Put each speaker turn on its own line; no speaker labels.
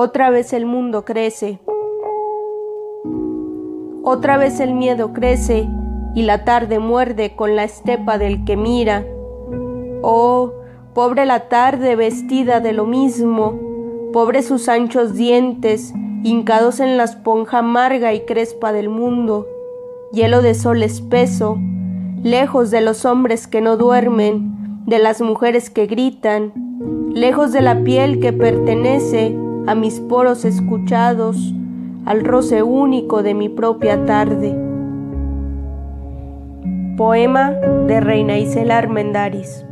Otra vez el mundo crece. Otra vez el miedo crece y la tarde muerde con la estepa del que mira. Oh, pobre la tarde vestida de lo mismo, pobre sus anchos dientes, hincados en la esponja amarga y crespa del mundo, hielo de sol espeso, lejos de los hombres que no duermen, de las mujeres que gritan, lejos de la piel que pertenece a mis poros escuchados, al roce único de mi propia tarde. Poema de Reina Isela Armendáriz.